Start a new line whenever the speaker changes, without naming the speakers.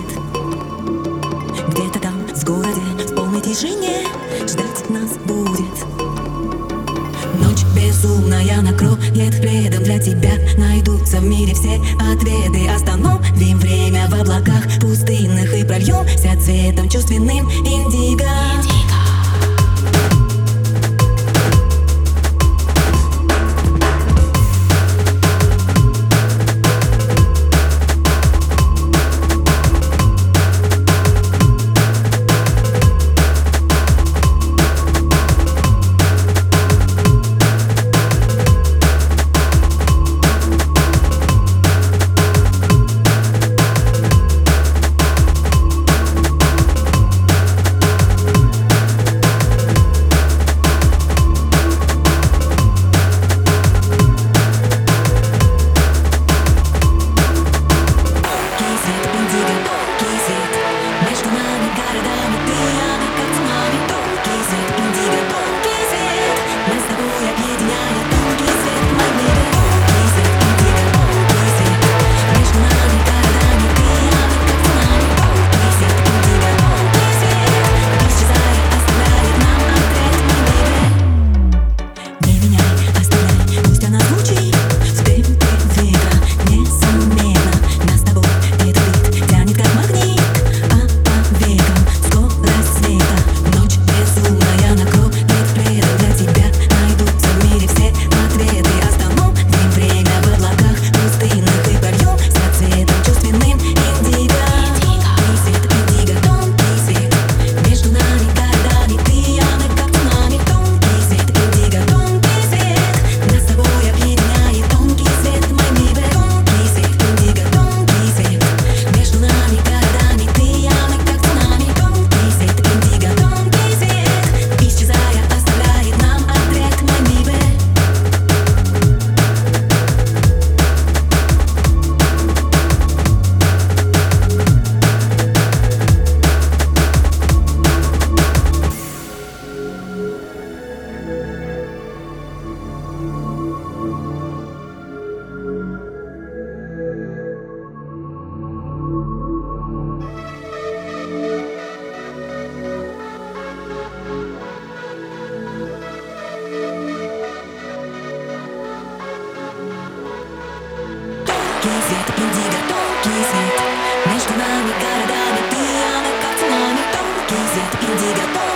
будет Где-то там, в городе, в полной тишине Ждать нас будет. Ночь безумная накроет пледом для тебя Найдутся в мире все ответы. Остановим время в облаках пустынных И прольемся цветом чувственным индиго. Тонкий свет,